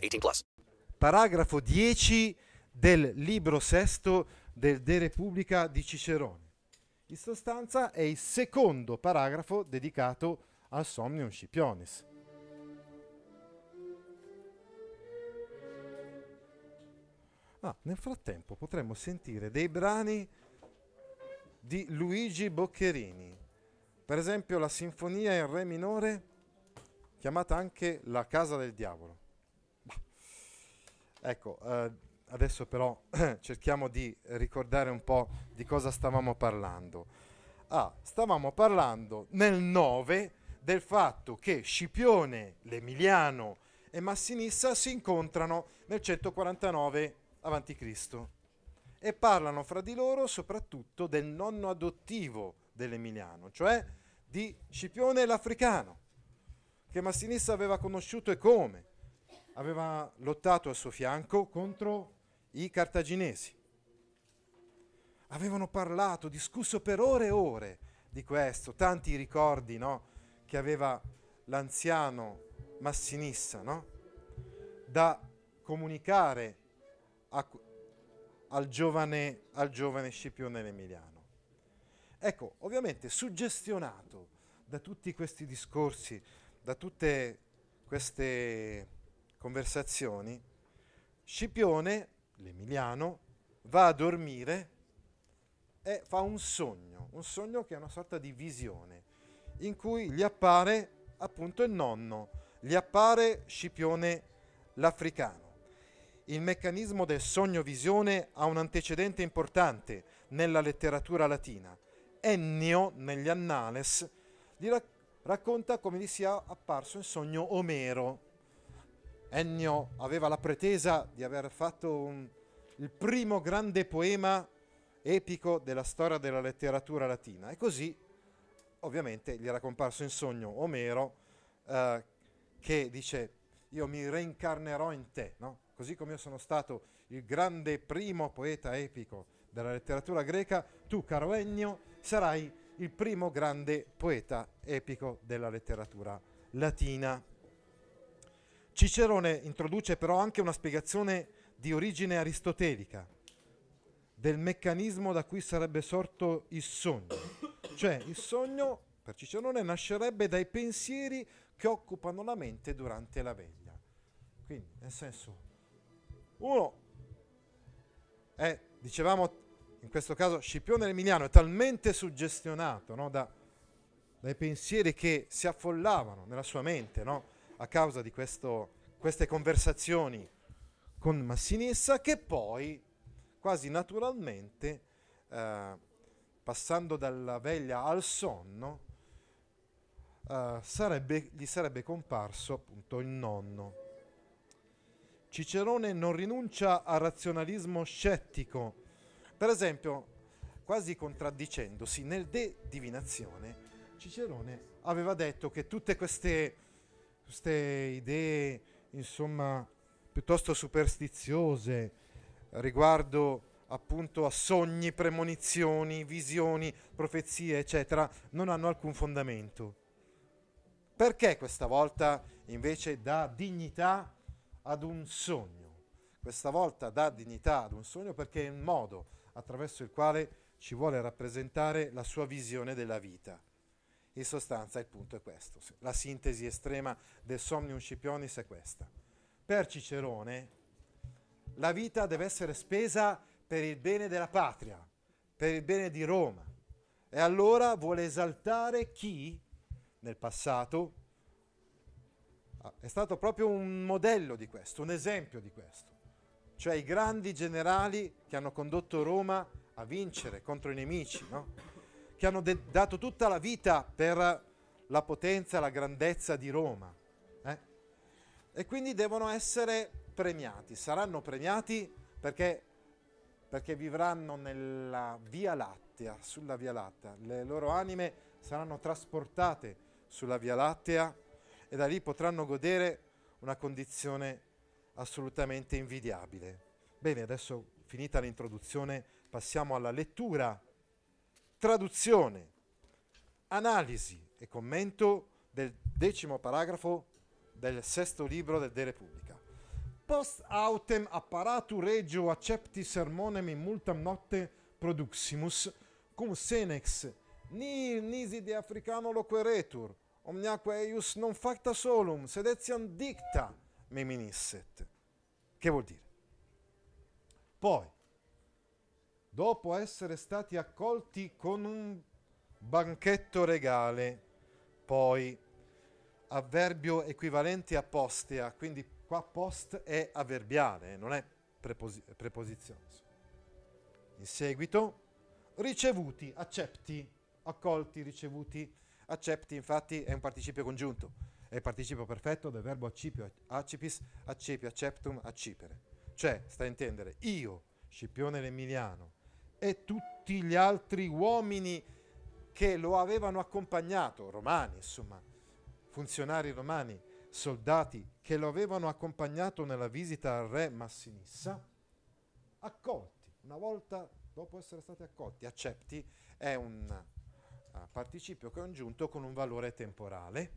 18 plus. paragrafo 10 del libro sesto del De Repubblica di Cicerone. In sostanza è il secondo paragrafo dedicato al Somnium Scipionis. Ah, nel frattempo potremmo sentire dei brani di Luigi Boccherini, per esempio la sinfonia in re minore chiamata anche La Casa del Diavolo. Ecco, eh, adesso però cerchiamo di ricordare un po' di cosa stavamo parlando. Ah, stavamo parlando nel 9 del fatto che Scipione, l'Emiliano e Massinissa si incontrano nel 149 a.C. e parlano fra di loro soprattutto del nonno adottivo dell'Emiliano, cioè di Scipione l'Africano, che Massinissa aveva conosciuto e come aveva lottato al suo fianco contro i cartaginesi. Avevano parlato, discusso per ore e ore di questo, tanti ricordi no, che aveva l'anziano Massinissa no, da comunicare a- al, giovane, al giovane Scipione l'Emiliano. Ecco, ovviamente suggestionato da tutti questi discorsi, da tutte queste conversazioni, Scipione, l'Emiliano, va a dormire e fa un sogno, un sogno che è una sorta di visione, in cui gli appare appunto il nonno, gli appare Scipione l'Africano. Il meccanismo del sogno-visione ha un antecedente importante nella letteratura latina. Ennio, negli Annales, gli rac- racconta come gli sia apparso in sogno Omero, Ennio aveva la pretesa di aver fatto un- il primo grande poema epico della storia della letteratura latina e così ovviamente gli era comparso in sogno Omero eh, che dice io mi reincarnerò in te, no? così come io sono stato il grande primo poeta epico della letteratura greca, tu caro Ennio sarai il primo grande poeta epico della letteratura latina. Cicerone introduce però anche una spiegazione di origine aristotelica del meccanismo da cui sarebbe sorto il sogno. Cioè il sogno, per Cicerone, nascerebbe dai pensieri che occupano la mente durante la veglia. Quindi, nel senso, uno è, dicevamo, in questo caso Scipione l'Emiliano è talmente suggestionato no, da- dai pensieri che si affollavano nella sua mente, no, a causa di questo- queste conversazioni con Massinissa, che poi, quasi naturalmente, eh, passando dalla veglia al sonno, eh, sarebbe- gli sarebbe comparso appunto il nonno. Cicerone non rinuncia al razionalismo scettico. Per esempio, quasi contraddicendosi, nel De Divinazione, Cicerone aveva detto che tutte queste, queste idee, insomma, piuttosto superstiziose riguardo appunto a sogni, premonizioni, visioni, profezie, eccetera, non hanno alcun fondamento. Perché questa volta invece dà dignità ad un sogno? Questa volta dà dignità ad un sogno perché è un modo attraverso il quale ci vuole rappresentare la sua visione della vita. In sostanza il punto è questo, la sintesi estrema del Somnium Scipionis è questa. Per Cicerone la vita deve essere spesa per il bene della patria, per il bene di Roma. E allora vuole esaltare chi nel passato ah, è stato proprio un modello di questo, un esempio di questo. Cioè i grandi generali che hanno condotto Roma a vincere contro i nemici, no? Che hanno de- dato tutta la vita per la potenza la grandezza di Roma. eh? E quindi devono essere premiati, saranno premiati perché, perché vivranno nella Via Lattea, sulla Via Lattea, le loro anime saranno trasportate sulla Via Lattea e da lì potranno godere una condizione assolutamente invidiabile. Bene, adesso finita l'introduzione passiamo alla lettura, traduzione, analisi e commento del decimo paragrafo del sesto libro del De Repubblica. Post autem apparatu regio accepti sermonem in multam notte produximus, cum senex ni nisi de africano loqueretur, omniaque eius non facta solum, sed etiam dicta me minisset. Che vuol dire? Poi, dopo essere stati accolti con un banchetto regale, poi avverbio equivalente a postea, quindi qua post è avverbiale, non è preposi- preposizione. In seguito, ricevuti, accetti, accolti, ricevuti, accetti, infatti è un participio congiunto, è il participio perfetto del verbo accipio, accipis, accepio, acceptum, accipere. Cioè, sta a intendere, io, Scipione l'Emiliano, e tutti gli altri uomini che lo avevano accompagnato, romani, insomma, funzionari romani, soldati che lo avevano accompagnato nella visita al re Massinissa, accolti, una volta dopo essere stati accolti, accetti, è un uh, participio congiunto con un valore temporale,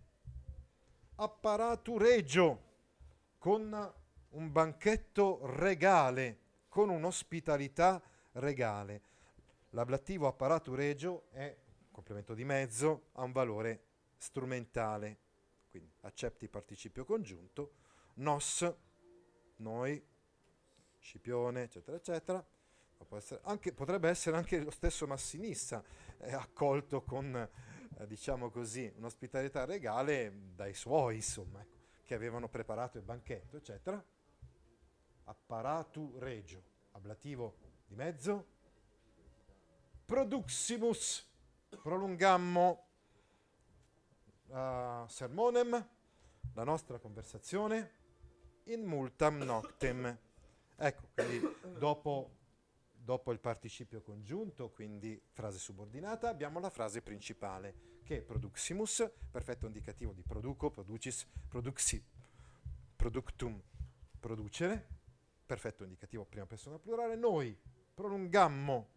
apparato regio, con un banchetto regale, con un'ospitalità regale. L'ablativo apparato regio è complemento di mezzo, ha un valore strumentale. Quindi accetti participio congiunto, nos, noi, Scipione, eccetera, eccetera. Essere anche, potrebbe essere anche lo stesso Massinissa eh, accolto con, eh, diciamo così, un'ospitalità regale dai suoi, insomma, ecco, che avevano preparato il banchetto, eccetera. Apparatu regio, ablativo di mezzo. Produximus, prolungammo uh, sermonem, la nostra conversazione, in multam noctem. Ecco, quindi dopo, dopo il participio congiunto, quindi frase subordinata, abbiamo la frase principale, che è produximus, perfetto indicativo di produco, producis, produxi, productum, producere, perfetto indicativo prima persona plurale, noi prolungammo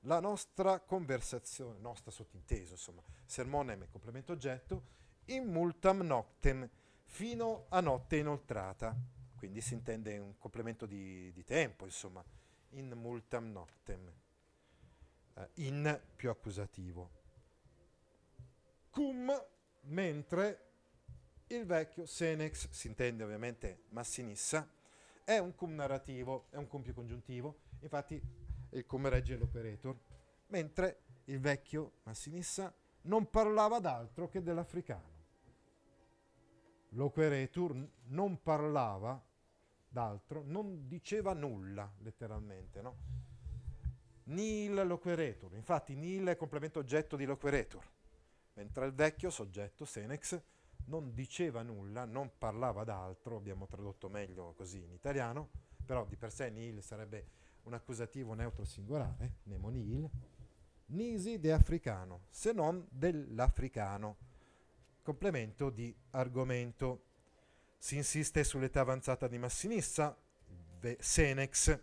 la nostra conversazione, nostra sottinteso, insomma, sermonem e complemento oggetto, in multam noctem, fino a notte inoltrata. Quindi si intende un complemento di, di tempo, insomma, in multam noctem, eh, in più accusativo. Cum, mentre il vecchio senex, si intende ovviamente massinissa, è un cum narrativo, è un cum più congiuntivo, infatti il come regge l'operator, mentre il vecchio Massinissa non parlava d'altro che dell'africano. L'operator non parlava d'altro, non diceva nulla, letteralmente, no? Nil loquerator, infatti nil è complemento oggetto di loquerator, mentre il vecchio soggetto, Senex, non diceva nulla, non parlava d'altro, abbiamo tradotto meglio così in italiano, però di per sé nil sarebbe un accusativo neutro singolare, nemonil, nisi de africano, se non dell'africano. Complemento di argomento. Si insiste sull'età avanzata di Massinissa, Senex.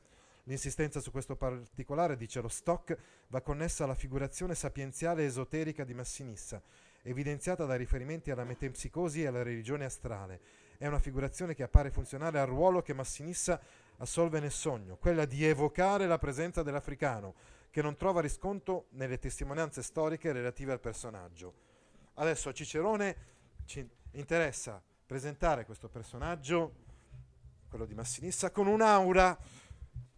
L'insistenza su questo particolare, dice lo Stock, va connessa alla figurazione sapienziale esoterica di Massinissa, evidenziata dai riferimenti alla metempsicosi e alla religione astrale. È una figurazione che appare funzionale al ruolo che Massinissa assolve nel sogno, quella di evocare la presenza dell'africano, che non trova riscontro nelle testimonianze storiche relative al personaggio. Adesso a Cicerone ci interessa presentare questo personaggio, quello di Massinissa, con un'aura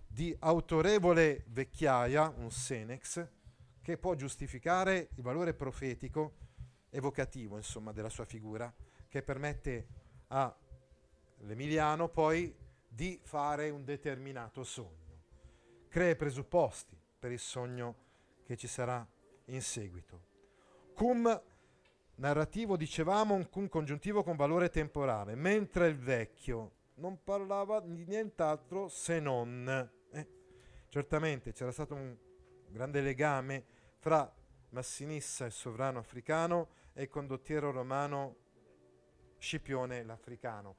di autorevole vecchiaia, un senex, che può giustificare il valore profetico, evocativo, insomma, della sua figura, che permette all'Emiliano poi di fare un determinato sogno. Crea i presupposti per il sogno che ci sarà in seguito. Cum narrativo dicevamo un cum congiuntivo con valore temporale, mentre il vecchio, non parlava di nient'altro se non... eh, certamente c'era stato un grande legame fra Massinissa, il sovrano africano, e il condottiero romano Scipione l'africano.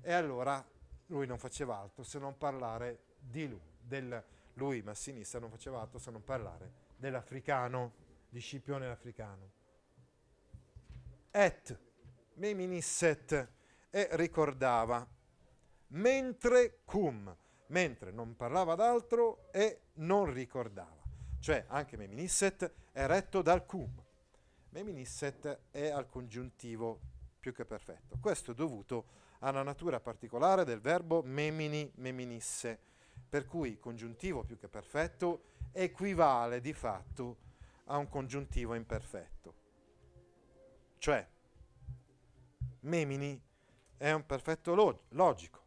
E allora lui non faceva altro se non parlare di lui, del, lui Massinissa non faceva altro se non parlare dell'africano, di Scipione l'africano. Et meminisset e ricordava, mentre cum, mentre non parlava d'altro e non ricordava. Cioè anche meminisset è retto dal cum. Meminisset è al congiuntivo più che perfetto. Questo è dovuto alla natura particolare del verbo memini, meminisse, per cui congiuntivo più che perfetto equivale di fatto a un congiuntivo imperfetto. Cioè, memini è un perfetto log- logico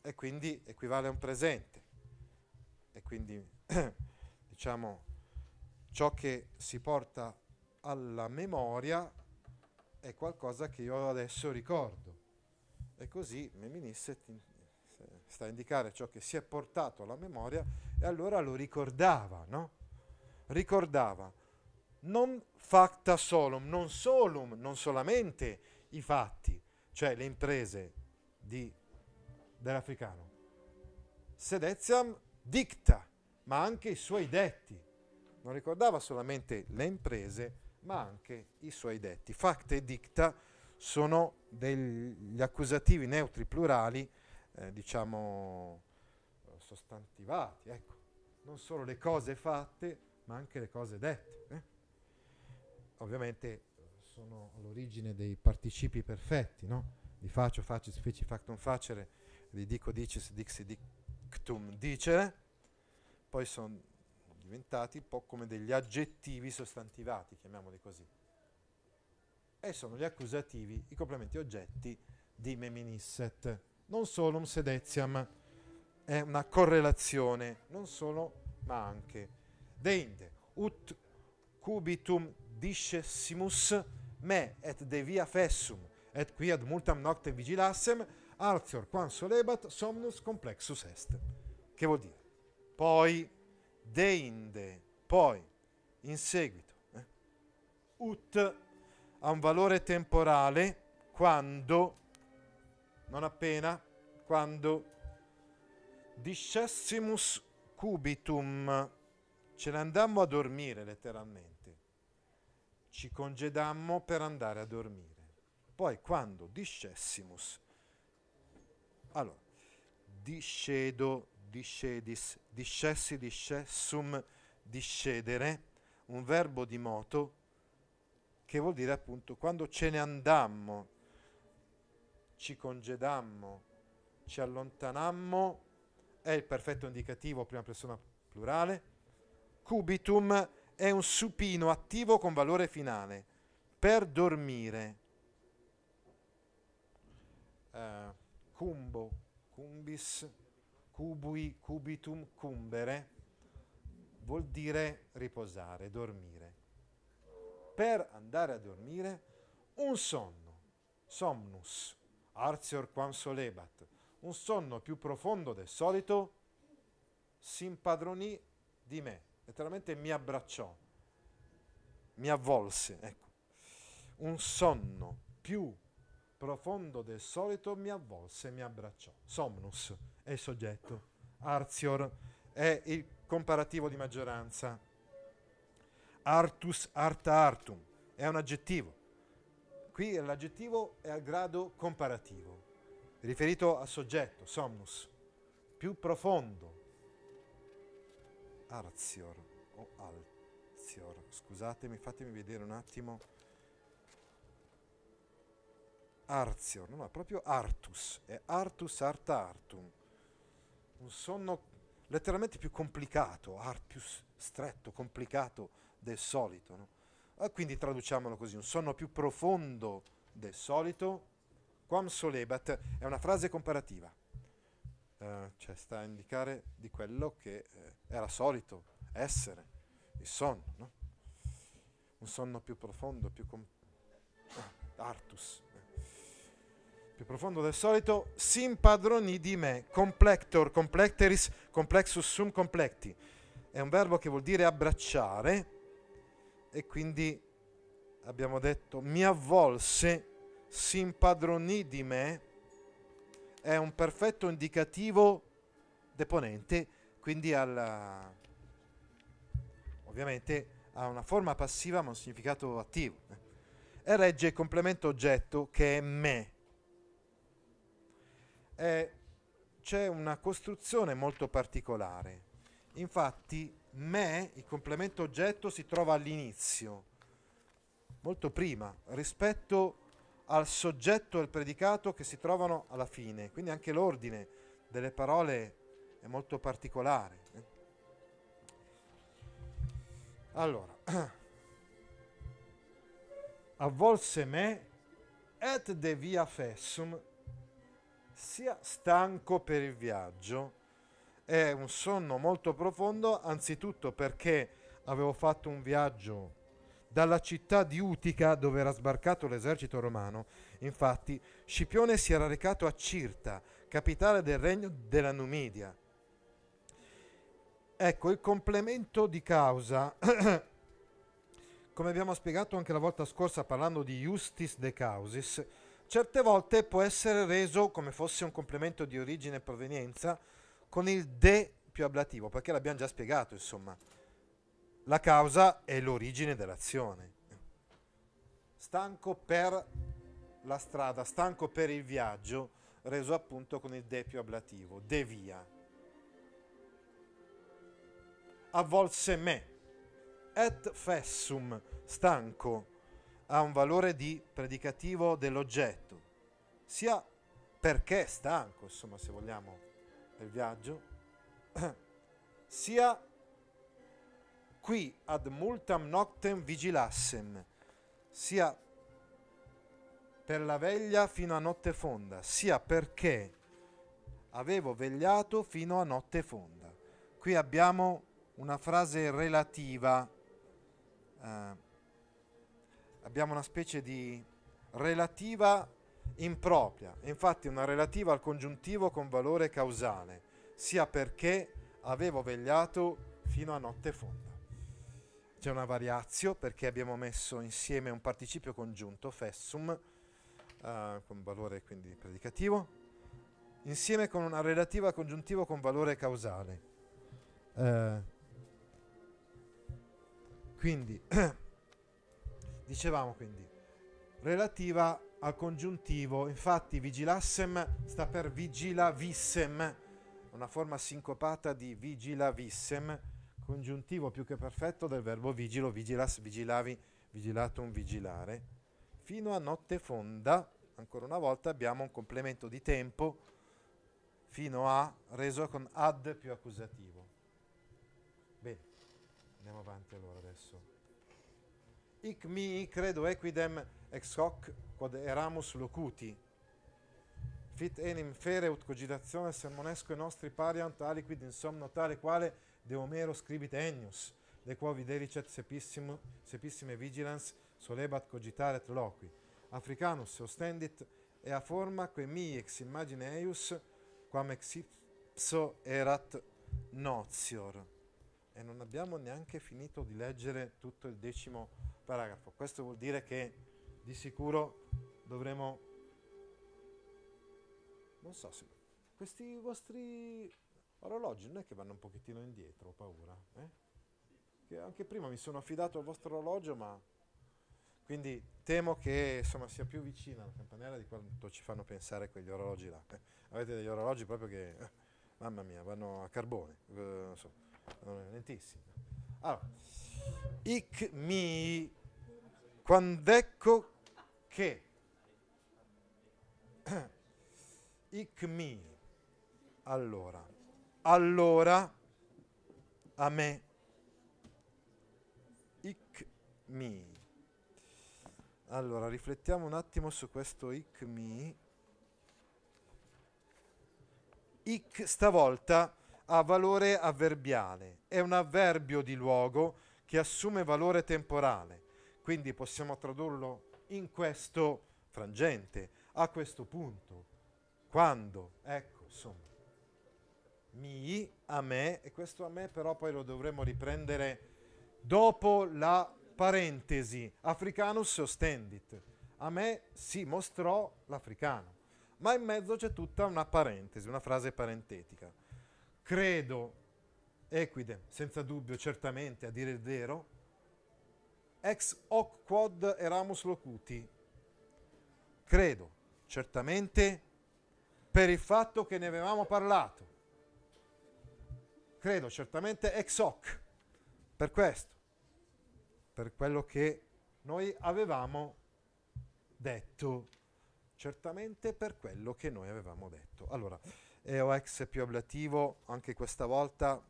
e quindi equivale a un presente. E quindi, diciamo, ciò che si porta alla memoria è qualcosa che io adesso ricordo. E così Meminisset sta a indicare ciò che si è portato alla memoria e allora lo ricordava, no? Ricordava non facta solum, non solum, non solamente i fatti, cioè le imprese di, dell'africano. Sedeziam dicta, ma anche i suoi detti. Non ricordava solamente le imprese, ma anche i suoi detti. Facta e dicta sono degli accusativi neutri plurali, eh, diciamo sostantivati, ecco. Non solo le cose fatte, ma anche le cose dette. Eh? Ovviamente sono all'origine dei participi perfetti, no? Di faccio, facis, feci, factum facere, di dico, dicis, dixi, dictum, dicere. Poi sono diventati un po' come degli aggettivi sostantivati, chiamiamoli così. E sono gli accusativi, i complementi oggetti di meminisset. Non solo un sedetiam, è una correlazione, non solo, ma anche. Deinde, ut cubitum discessimus me et devia fessum, et qui ad multam nocte vigilassem, artior quam solebat somnus complexus est. Che vuol dire? Poi deinde, poi, in seguito, eh? ut ha un valore temporale quando, non appena, quando discessimus cubitum, ce ne andammo a dormire letteralmente, ci congedammo per andare a dormire. Poi quando discessimus, allora, discedo, discedis, discessi, discessum, discedere, un verbo di moto che vuol dire appunto quando ce ne andammo, ci congedammo, ci allontanammo, è il perfetto indicativo prima persona plurale, cubitum è un supino attivo con valore finale, per dormire. Uh, cumbo, cumbis, cubui, cubitum, cumbere, vuol dire riposare, dormire. Per andare a dormire, un sonno, somnus, artior quam solebat, un sonno più profondo del solito, si impadronì di me, letteralmente mi abbracciò, mi avvolse, ecco. Un sonno più profondo del solito mi avvolse mi abbracciò. Somnus è soggetto, artior è il comparativo di maggioranza, artus arta artum è un aggettivo. Qui l'aggettivo è al grado comparativo, riferito al soggetto, somnus, più profondo. Arzior o Alzior, scusatemi, fatemi vedere un attimo. Arzior, no, no, proprio Artus, è Artus Arta Artum, un sonno letteralmente più complicato, art, più stretto, complicato del solito. No? E quindi traduciamolo così, un sonno più profondo del solito. Quam solebat è una frase comparativa, eh, cioè sta a indicare di quello che eh, era solito essere, il sonno, no? un sonno più profondo, più com- artus più profondo del solito, si impadronì di me, complector, complecteris, complexus sum complecti. È un verbo che vuol dire abbracciare e quindi abbiamo detto mi avvolse, si impadronì di me, è un perfetto indicativo deponente, quindi alla, ovviamente ha una forma passiva ma un significato attivo. E regge il complemento oggetto che è me. E c'è una costruzione molto particolare. Infatti, me, il complemento oggetto, si trova all'inizio, molto prima, rispetto al soggetto e al predicato che si trovano alla fine. Quindi anche l'ordine delle parole è molto particolare. eh. Allora, avvolse me et de via fessum, sia stanco per il viaggio, è un sonno molto profondo, anzitutto perché avevo fatto un viaggio dalla città di Utica dove era sbarcato l'esercito romano. Infatti, Scipione si era recato a Cirta, capitale del regno della Numidia. Ecco, il complemento di causa, come abbiamo spiegato anche la volta scorsa parlando di justis de causis, certe volte può essere reso come fosse un complemento di origine e provenienza con il de più ablativo, perché l'abbiamo già spiegato, insomma. La causa è l'origine dell'azione. Stanco per la strada, stanco per il viaggio, reso appunto con il de più ablativo, de via. Avvolse me, et fessum, stanco, ha un valore di predicativo dell'oggetto, sia perché è stanco, insomma, se vogliamo, del viaggio, sia qui ad multam noctem vigilassem, sia per la veglia fino a notte fonda, sia perché avevo vegliato fino a notte fonda. Qui abbiamo una frase relativa, eh, abbiamo una specie di relativa impropria, infatti una relativa al congiuntivo con valore causale, sia perché avevo vegliato fino a notte fonda. C'è una variazio perché abbiamo messo insieme un participio congiunto, fessum, eh, con valore quindi predicativo, insieme con una relativa al congiuntivo con valore causale. Eh, quindi, dicevamo quindi, relativa al congiuntivo, infatti vigilassem sta per vigilavissem, una forma sincopata di vigilavissem, congiuntivo più che perfetto del verbo vigilo, vigilas, vigilavi, vigilatum, vigilare. Fino a notte fonda, ancora una volta abbiamo un complemento di tempo fino a reso con ad più accusativo. Bene, andiamo avanti allora adesso. Ic mi credo equidem ex hoc quod eramus locuti. Fit enim fere ut cogitazione sermonesque nostri pariant aliquid in somno tale quale de Homero scribit Ennius, de quo videricet sepissime vigilans solebat cogitare loqui. Africanus ostendit e a forma que mi ex imagine eius quam ex ipso erat nozior. E non abbiamo neanche finito di leggere tutto il decimo paragrafo. Questo vuol dire che di sicuro dovremo... Non so se... Questi vostri orologi non è che vanno un pochettino indietro, ho paura. Eh? Che anche prima mi sono affidato al vostro orologio, ma quindi temo che insomma, sia più vicina la campanella di quanto ci fanno pensare quegli orologi là. eh. Avete degli orologi proprio che, eh, mamma mia, vanno a carbone, eh, so, vanno lentissimi. Allora, ic mi, quand'ecco che, ic mi, allora, allora a me. Ic mi allora riflettiamo un attimo su questo ic mi ic stavolta ha valore avverbiale. È un avverbio di luogo che assume valore temporale. Quindi possiamo tradurlo in questo frangente a questo punto, quando, ecco, insomma, mi, a me, e questo a me però poi lo dovremo riprendere dopo la parentesi, africanus ostendit. A me si mostrò l'africano, ma in mezzo c'è tutta una parentesi, una frase parentetica. Credo, equide, senza dubbio, certamente, a dire il vero, ex hoc quod eramus locuti. Credo, certamente, per il fatto che ne avevamo parlato. Credo, certamente, ex hoc, per questo, per quello che noi avevamo detto. Certamente per quello che noi avevamo detto. Allora, EOX più ablativo, anche questa volta,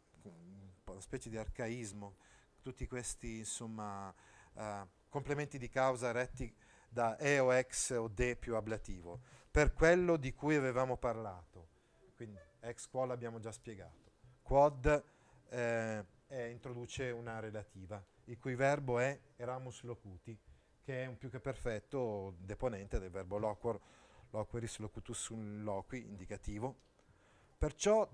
una specie di arcaismo, tutti questi, insomma, uh, complementi di causa retti da EOX o D più ablativo, per quello di cui avevamo parlato. Quindi ex qual abbiamo già spiegato. Quod eh, è, introduce una relativa, il cui verbo è eramus locuti, che è un più che perfetto deponente del verbo loquor, loqueris locutus loqui, indicativo. Perciò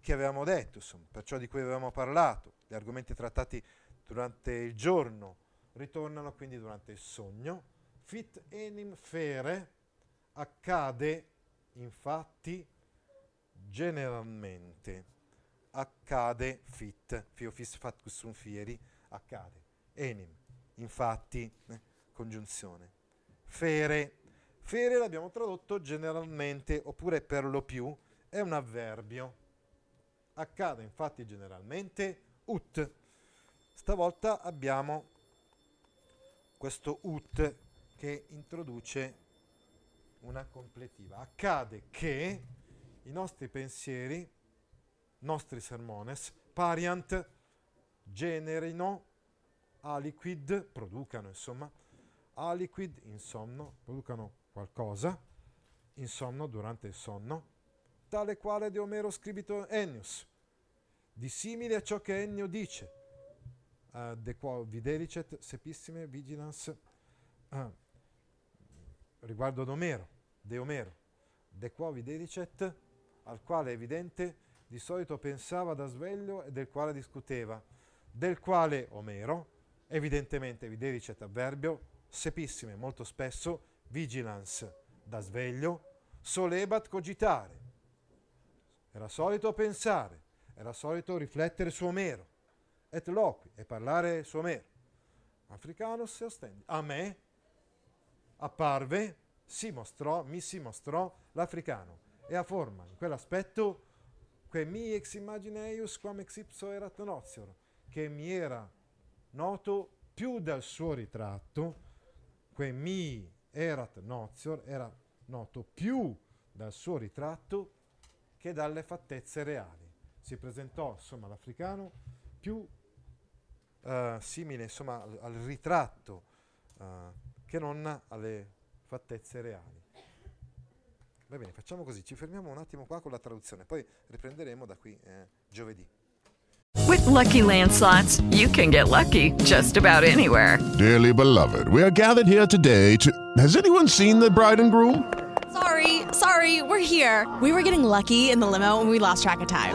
che avevamo detto, insomma, perciò di cui avevamo parlato, gli argomenti trattati durante il giorno ritornano quindi durante il sogno. Fit enim fere. Accade infatti generalmente. Accade fit fio fis fat sum fieri. Accade enim infatti eh, congiunzione. Fere. Fere l'abbiamo tradotto generalmente oppure per lo più è un avverbio. Accade infatti generalmente ut. Stavolta abbiamo questo ut che introduce una completiva. Accade che i nostri pensieri, nostri sermones, pariant, generino aliquid, producano insomma, aliquid in sonno, producano qualcosa in sonno durante il sonno, tale quale di Omero scribito Ennius, di simile a ciò che Ennio dice, uh, de quo videlicet sepissime vigilance. Uh, riguardo ad Omero, de Omero, de quo videlicet, al quale è evidente di solito pensava da sveglio e del quale discuteva, del quale Omero, evidentemente videlicet avverbio, sepissime molto spesso, vigilance da sveglio, solebat cogitare. Era solito pensare, era solito riflettere su Omero et loqui, e parlare su me. Africano si ostendi. A me apparve, si mostrò, mi si mostrò l'africano e a forma, in quell'aspetto, que mi ex imagineius quam ex ipso erat nozior, che mi era noto più dal suo ritratto, que mi erat nozior, era noto più dal suo ritratto che dalle fattezze reali. Si presentò, insomma, l'africano più uh, simile insomma, al, al ritratto uh, che non alle fattezze reali. Va bene, facciamo così, ci fermiamo un attimo qua con la traduzione, poi riprenderemo da qui eh, giovedì. With lucky landslots, you can get lucky just about anywhere. Dearly beloved, we are gathered here today to. Has anyone seen the bride and groom? Sorry, sorry, we're here. We were getting lucky in the limo and we lost track of time.